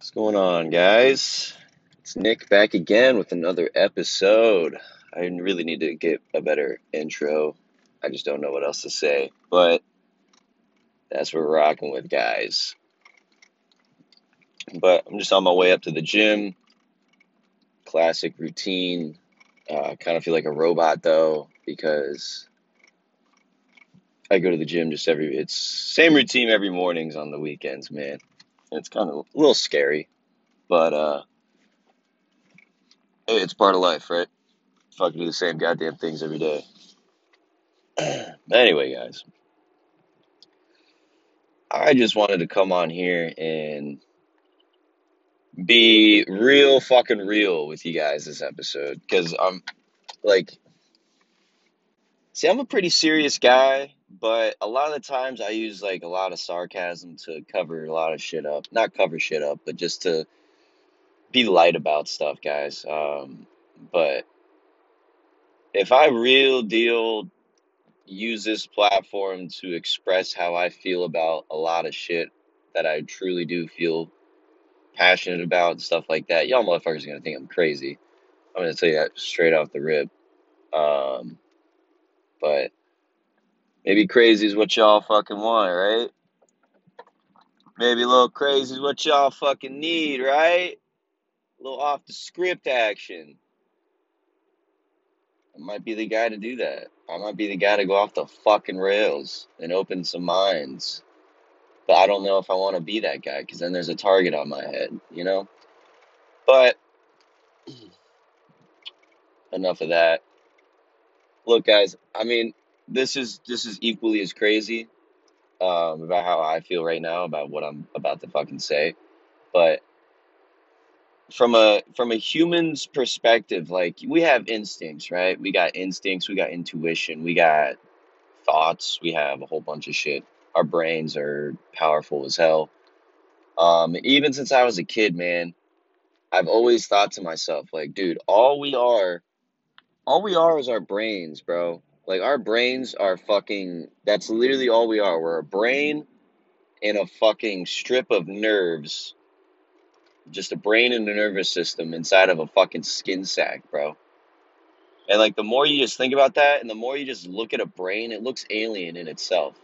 What's going on, guys? It's Nick back again with another episode. I really need to get a better intro. I just don't know what else to say, but that's what we're rocking with, guys. But I'm just on my way up to the gym. Classic routine. Uh, kind of feel like a robot though because I go to the gym just every. It's same routine every mornings on the weekends, man. It's kind of a little scary, but uh, it's part of life, right? Fucking do the same goddamn things every day. anyway, guys, I just wanted to come on here and be real fucking real with you guys this episode because I'm like, see, I'm a pretty serious guy, but a lot of the times I use like a lot of sarcasm to cover a lot of shit up. Not cover shit up, but just to be light about stuff, guys. Um, but if I real deal use this platform to express how I feel about a lot of shit that I truly do feel passionate about and stuff like that, y'all motherfuckers are gonna think I'm crazy. I'm gonna tell you that straight off the rip. Um, but maybe crazy is what y'all fucking want, right? Maybe a little crazy is what y'all fucking need, right? A little off the script action. I might be the guy to do that. I might be the guy to go off the fucking rails and open some minds. But I don't know if I want to be that guy because then there's a target on my head, you know? But enough of that. Look, guys, I mean, this is this is equally as crazy um, about how I feel right now about what I'm about to fucking say. But from a from a human's perspective, like we have instincts, right? We got instincts, we got intuition, we got thoughts, we have a whole bunch of shit. Our brains are powerful as hell. Um, even since I was a kid, man, I've always thought to myself, like, dude, all we are, all we are is our brains, bro. Like our brains are fucking. That's literally all we are. We're a brain and a fucking strip of nerves just a brain and a nervous system inside of a fucking skin sack, bro. And like the more you just think about that and the more you just look at a brain, it looks alien in itself.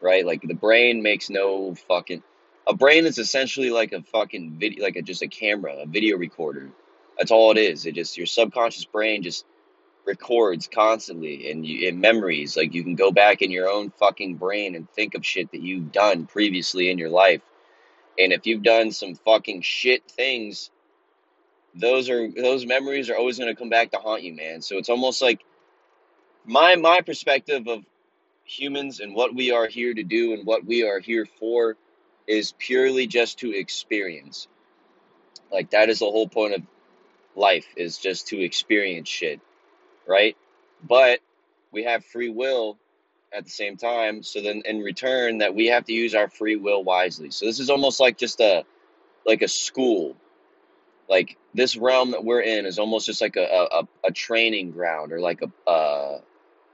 Right? Like the brain makes no fucking a brain is essentially like a fucking video like a just a camera, a video recorder. That's all it is. It just your subconscious brain just records constantly and you in memories. Like you can go back in your own fucking brain and think of shit that you've done previously in your life and if you've done some fucking shit things, those are those memories are always going to come back to haunt you, man. So it's almost like my my perspective of humans and what we are here to do and what we are here for is purely just to experience. Like that is the whole point of life is just to experience shit, right? But we have free will at the same time. So then in return that we have to use our free will wisely. So this is almost like just a like a school. Like this realm that we're in is almost just like a a, a training ground or like a uh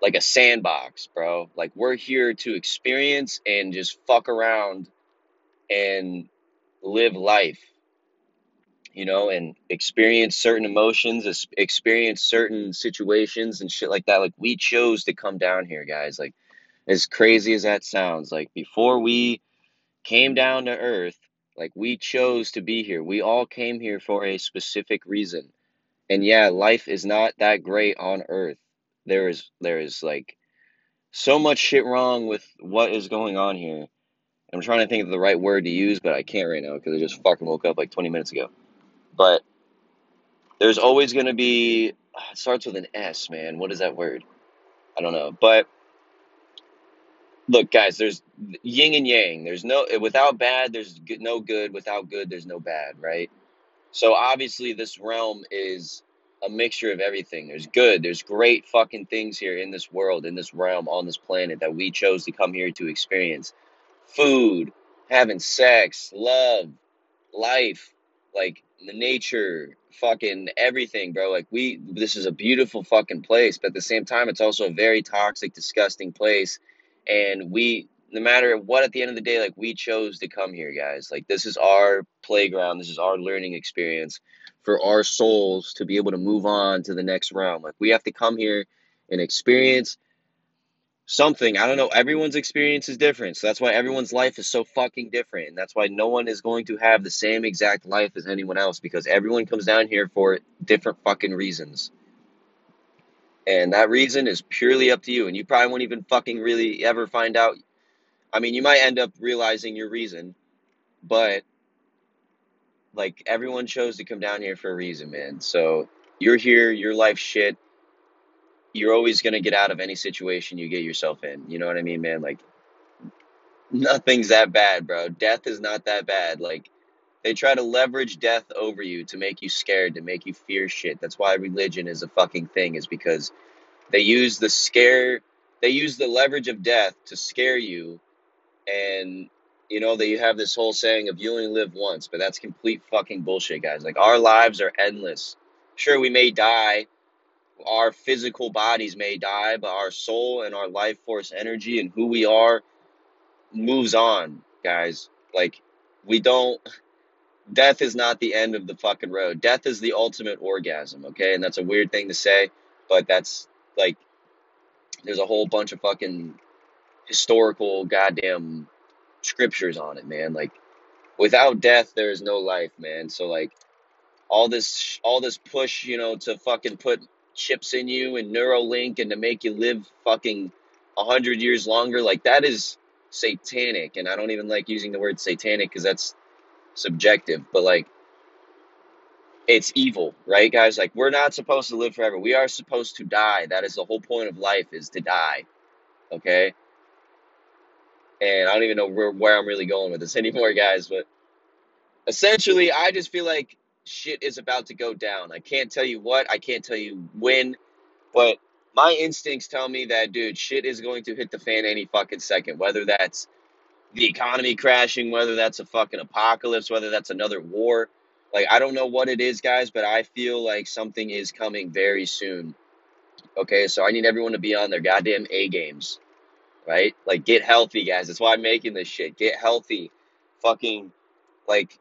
like a sandbox, bro. Like we're here to experience and just fuck around and live life you know, and experience certain emotions, experience certain situations and shit like that. Like we chose to come down here, guys. Like as crazy as that sounds, like before we came down to earth, like we chose to be here. We all came here for a specific reason. And yeah, life is not that great on earth. There is there is like so much shit wrong with what is going on here. I'm trying to think of the right word to use, but I can't right now because I just fucking woke up like 20 minutes ago. But there's always going to be it starts with an S, man. What is that word? I don't know. But look guys there's yin and yang there's no without bad there's no good without good there's no bad right so obviously this realm is a mixture of everything there's good there's great fucking things here in this world in this realm on this planet that we chose to come here to experience food having sex love life like the nature fucking everything bro like we this is a beautiful fucking place but at the same time it's also a very toxic disgusting place and we no matter what at the end of the day, like we chose to come here, guys. Like this is our playground, this is our learning experience for our souls to be able to move on to the next realm. Like we have to come here and experience something. I don't know, everyone's experience is different. So that's why everyone's life is so fucking different. And that's why no one is going to have the same exact life as anyone else because everyone comes down here for different fucking reasons. And that reason is purely up to you. And you probably won't even fucking really ever find out. I mean, you might end up realizing your reason, but like everyone chose to come down here for a reason, man. So you're here, your life shit. You're always gonna get out of any situation you get yourself in. You know what I mean, man? Like nothing's that bad, bro. Death is not that bad. Like they try to leverage death over you to make you scared, to make you fear shit. That's why religion is a fucking thing, is because they use the scare they use the leverage of death to scare you and you know that you have this whole saying of you only live once, but that's complete fucking bullshit, guys. Like our lives are endless. Sure, we may die, our physical bodies may die, but our soul and our life force energy and who we are moves on, guys. Like we don't death is not the end of the fucking road. Death is the ultimate orgasm, okay? And that's a weird thing to say, but that's like there's a whole bunch of fucking historical goddamn scriptures on it, man. Like without death there is no life, man. So like all this all this push, you know, to fucking put chips in you and Neuralink and to make you live fucking a hundred years longer, like that is satanic. And I don't even like using the word satanic because that's subjective, but like it's evil, right, guys? Like we're not supposed to live forever. We are supposed to die. That is the whole point of life is to die. Okay? And I don't even know where, where I'm really going with this anymore, guys, but essentially I just feel like shit is about to go down. I can't tell you what, I can't tell you when, but my instincts tell me that dude, shit is going to hit the fan any fucking second, whether that's the economy crashing, whether that's a fucking apocalypse, whether that's another war. Like, I don't know what it is, guys, but I feel like something is coming very soon. Okay, so I need everyone to be on their goddamn A games, right? Like, get healthy, guys. That's why I'm making this shit. Get healthy. Fucking, like,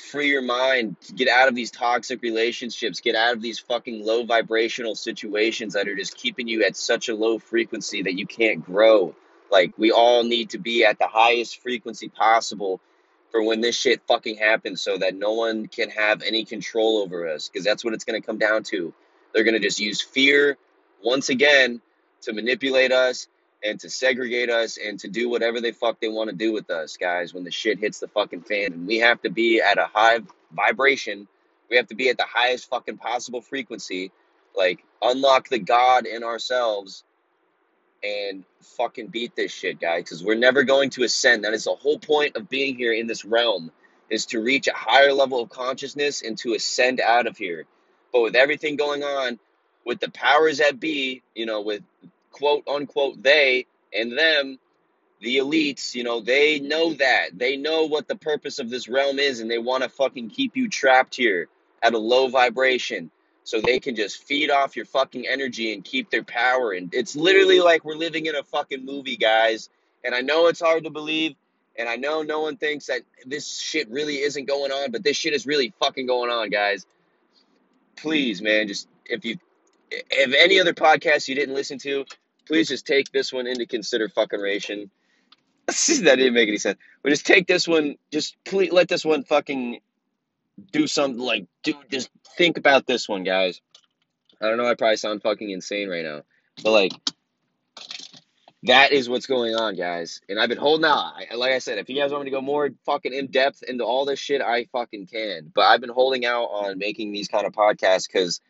free your mind, get out of these toxic relationships, get out of these fucking low vibrational situations that are just keeping you at such a low frequency that you can't grow. Like, we all need to be at the highest frequency possible for when this shit fucking happens so that no one can have any control over us because that's what it's going to come down to. They're going to just use fear once again to manipulate us and to segregate us and to do whatever they fuck they want to do with us, guys, when the shit hits the fucking fan. And we have to be at a high vibration. We have to be at the highest fucking possible frequency. Like, unlock the God in ourselves and fucking beat this shit, guys, because we're never going to ascend. That is the whole point of being here in this realm, is to reach a higher level of consciousness and to ascend out of here. But with everything going on, with the powers that be, you know, with quote unquote they and them, the elites, you know, they know that. They know what the purpose of this realm is, and they want to fucking keep you trapped here at a low vibration so they can just feed off your fucking energy and keep their power. And it's literally like we're living in a fucking movie, guys. And I know it's hard to believe, and I know no one thinks that this shit really isn't going on, but this shit is really fucking going on, guys. Please, man, just if you if any other podcast you didn't listen to, please just take this one into consider fucking ration. that didn't make any sense. But just take this one, just please let this one fucking do something like, dude, just think about this one, guys. I don't know, I probably sound fucking insane right now. But like that is what's going on, guys. And I've been holding out. I, like I said, if you guys want me to go more fucking in depth into all this shit, I fucking can. But I've been holding out on making these kind of podcasts because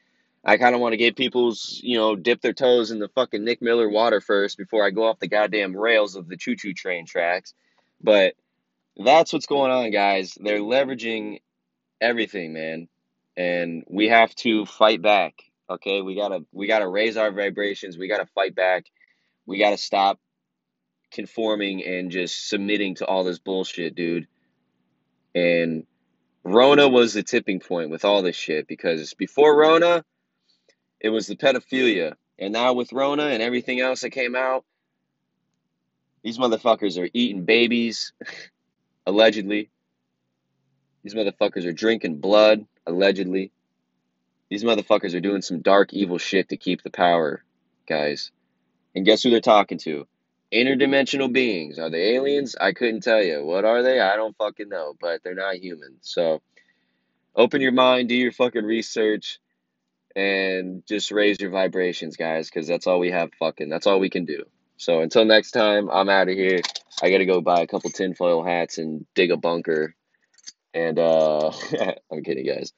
I kind of want to get people's, you know, dip their toes in the fucking Nick Miller water first before I go off the goddamn rails of the choo choo train tracks. But that's what's going on, guys. They're leveraging everything, man. And we have to fight back. Okay? We got to we got to raise our vibrations. We got to fight back. We got to stop conforming and just submitting to all this bullshit, dude. And Rona was the tipping point with all this shit because before Rona, it was the pedophilia. And now with Rona and everything else that came out, These motherfuckers are eating babies, allegedly. These motherfuckers are drinking blood, allegedly. These motherfuckers are doing some dark, evil shit to keep the power, guys. And guess who they're talking to? Interdimensional beings. Are they aliens? I couldn't tell you. What are they? I don't fucking know, but they're not human. So open your mind, do your fucking research, and just raise your vibrations, guys, because that's all we have fucking. That's all we can do. So until next time, I'm out of here. I gotta go buy a couple tinfoil hats and dig a bunker. And uh I'm kidding, guys.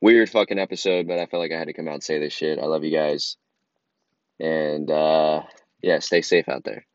Weird fucking episode, but I felt like I had to come out and say this shit. I love you guys. And uh yeah, stay safe out there.